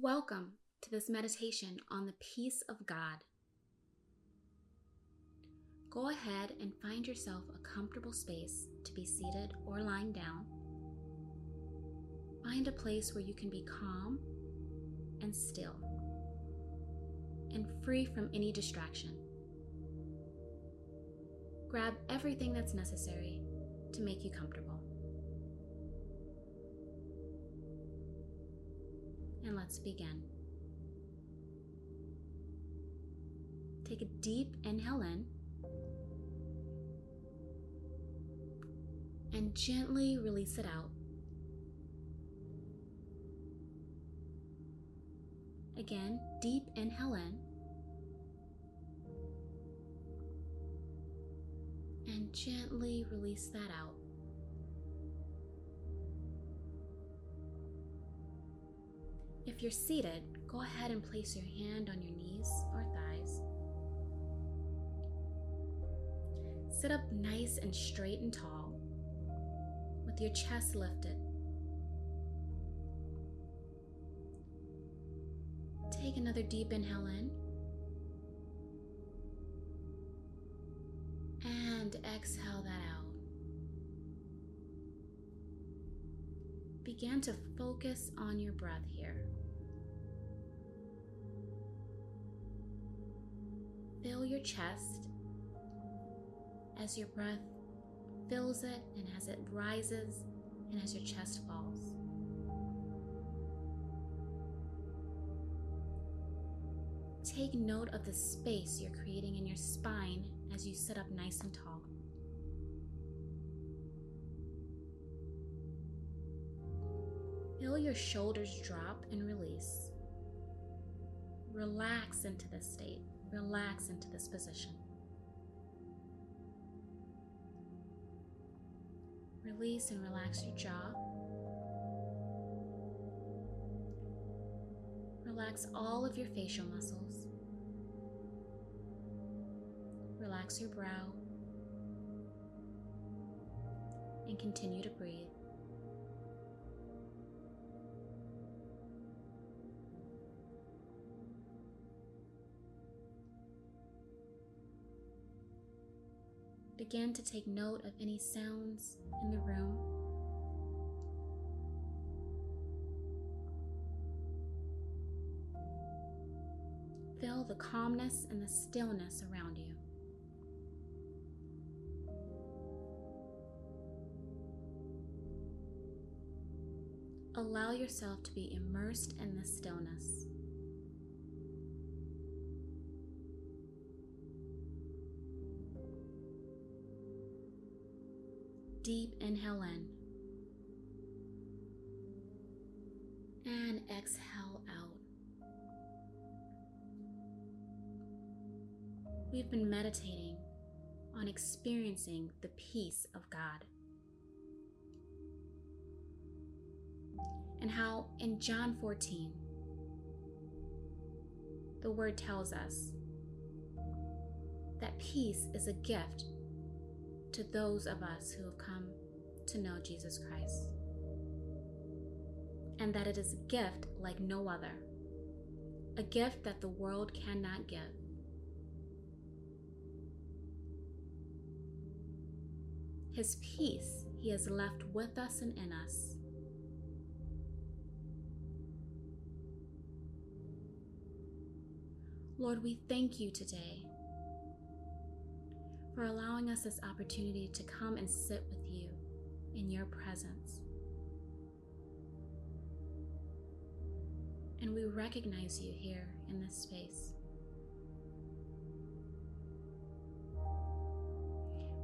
Welcome to this meditation on the peace of God. Go ahead and find yourself a comfortable space to be seated or lying down. Find a place where you can be calm and still and free from any distraction. Grab everything that's necessary to make you comfortable. And let's begin. Take a deep inhale in and gently release it out. Again, deep inhale in and gently release that out. If you're seated, go ahead and place your hand on your knees or thighs. Sit up nice and straight and tall with your chest lifted. Take another deep inhale in. And exhale that out. Begin to focus on your breath here. Your chest as your breath fills it and as it rises and as your chest falls. Take note of the space you're creating in your spine as you sit up nice and tall. Feel your shoulders drop and release. Relax into this state. Relax into this position. Release and relax your jaw. Relax all of your facial muscles. Relax your brow. And continue to breathe. Begin to take note of any sounds in the room. Feel the calmness and the stillness around you. Allow yourself to be immersed in the stillness. Deep inhale in and exhale out. We've been meditating on experiencing the peace of God. And how in John 14, the word tells us that peace is a gift to those of us who have come to know Jesus Christ. And that it is a gift like no other, a gift that the world cannot give. His peace he has left with us and in us. Lord, we thank you today for allowing us this opportunity to come and sit with you in your presence. And we recognize you here in this space.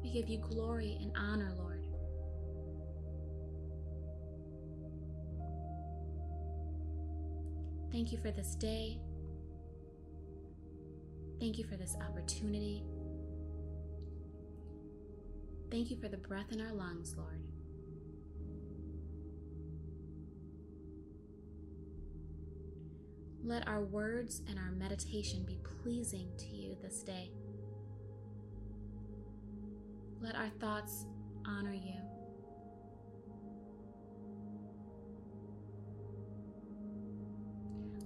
We give you glory and honor, Lord. Thank you for this day. Thank you for this opportunity. Thank you for the breath in our lungs, Lord. Let our words and our meditation be pleasing to you this day. Let our thoughts honor you.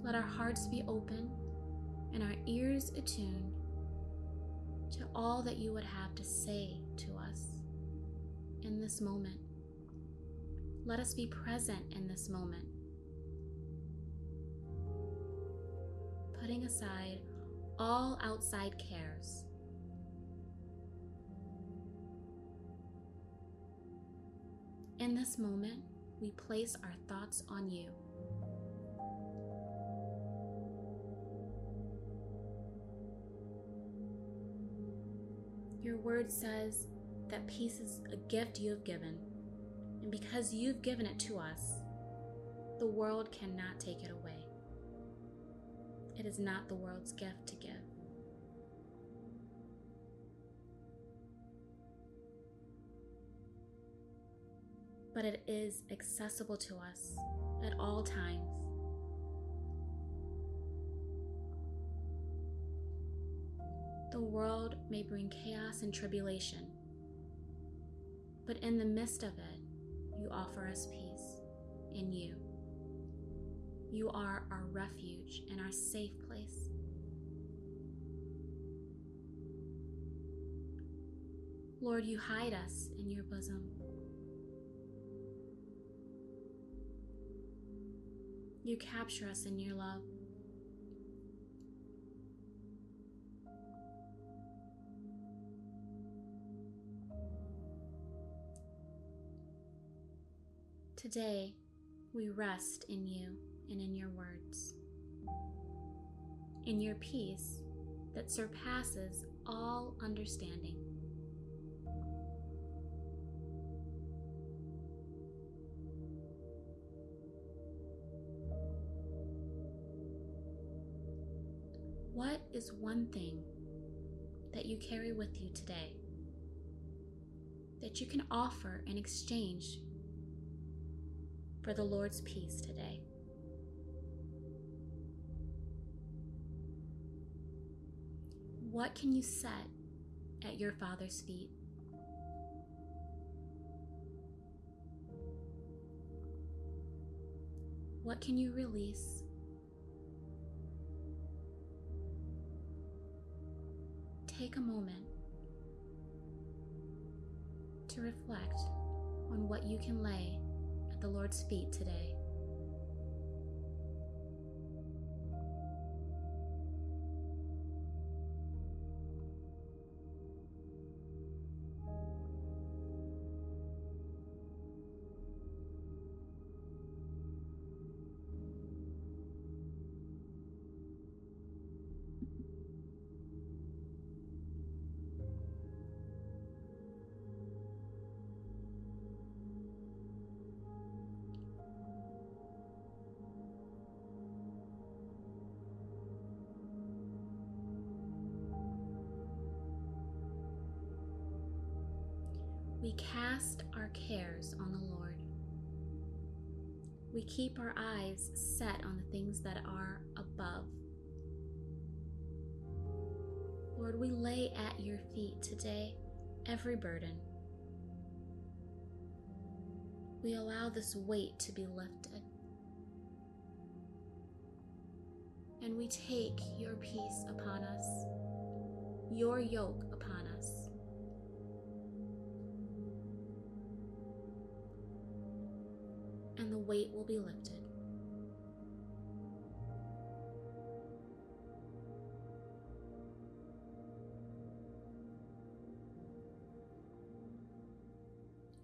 Let our hearts be open and our ears attuned to all that you would have to say to us in this moment. Let us be present in this moment, putting aside all outside cares. In this moment, we place our thoughts on you. Your word says that peace is a gift you have given, and because you've given it to us, the world cannot take it away. It is not the world's gift to give. But it is accessible to us at all times. The world may bring chaos and tribulation, but in the midst of it, you offer us peace in you. You are our refuge and our safe place. Lord, you hide us in your bosom. You capture us in your love. Today, we rest in you and in your words, in your peace that surpasses all understanding. What is one thing that you carry with you today that you can offer in exchange for the Lord's peace today? What can you set at your Father's feet? What can you release? Take a moment to reflect on what you can lay the Lord's feet today. We cast our cares on the Lord. We keep our eyes set on the things that are above. Lord, we lay at your feet today every burden. We allow this weight to be lifted. And we take your peace upon us, your yoke upon us. Weight will be lifted.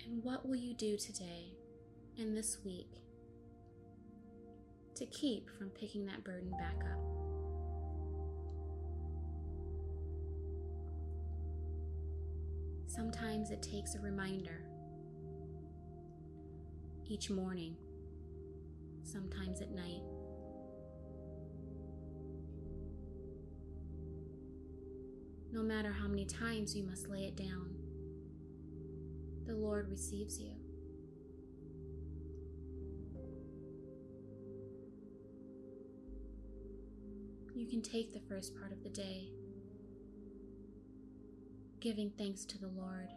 And what will you do today and this week to keep from picking that burden back up? Sometimes it takes a reminder each morning, sometimes at night. No matter how many times you must lay it down, the Lord receives you. You can take the first part of the day, giving thanks to the Lord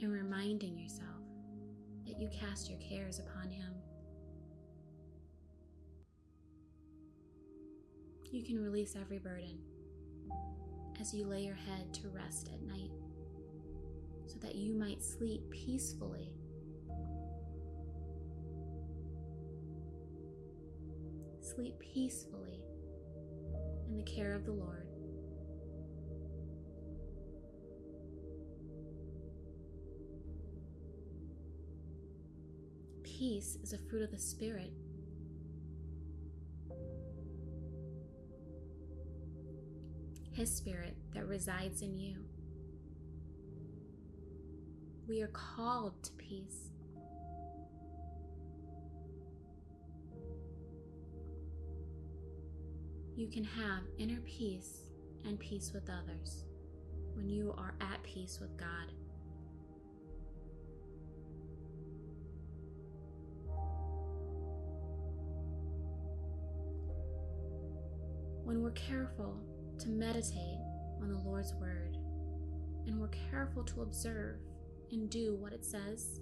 and reminding yourself that you cast your cares upon Him. You can release every burden as you lay your head to rest at night so that you might sleep peacefully. Sleep peacefully in the care of the Lord. Peace is a fruit of the Spirit. His Spirit that resides in you. We are called to peace. You can have inner peace and peace with others when you are at peace with God. When we're careful to meditate on the Lord's Word and we're careful to observe and do what it says,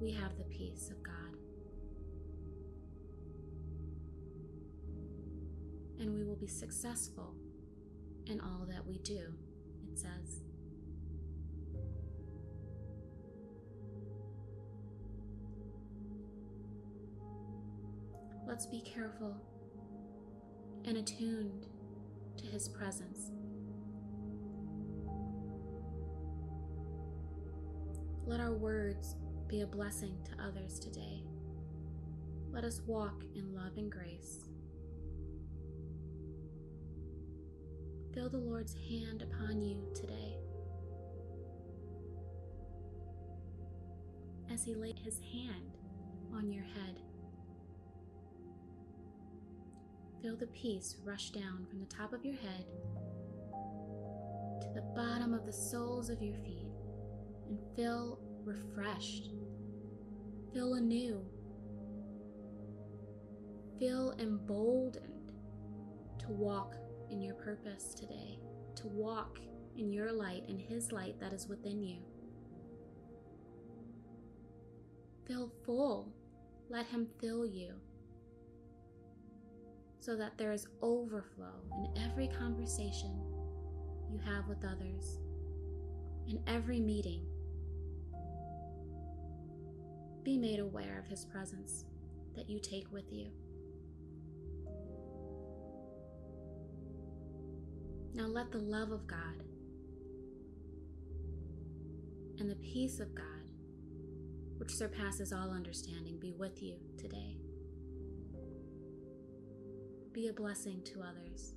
we have the peace of God. And we will be successful in all that we do, it says. Let's be careful and attuned to His presence. Let our words be a blessing to others today. Let us walk in love and grace. Feel the Lord's hand upon you today. As He laid His hand on your head. Feel the peace rush down from the top of your head to the bottom of the soles of your feet and feel refreshed. Feel anew. Feel emboldened to walk in your purpose today, to walk in your light and His light that is within you. Feel full. Let Him fill you so that there is overflow in every conversation you have with others, in every meeting. Be made aware of His presence that you take with you. Now let the love of God and the peace of God, which surpasses all understanding, be with you today. Be a blessing to others.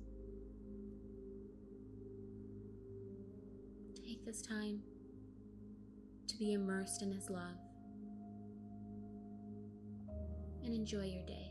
Take this time to be immersed in His love and enjoy your day.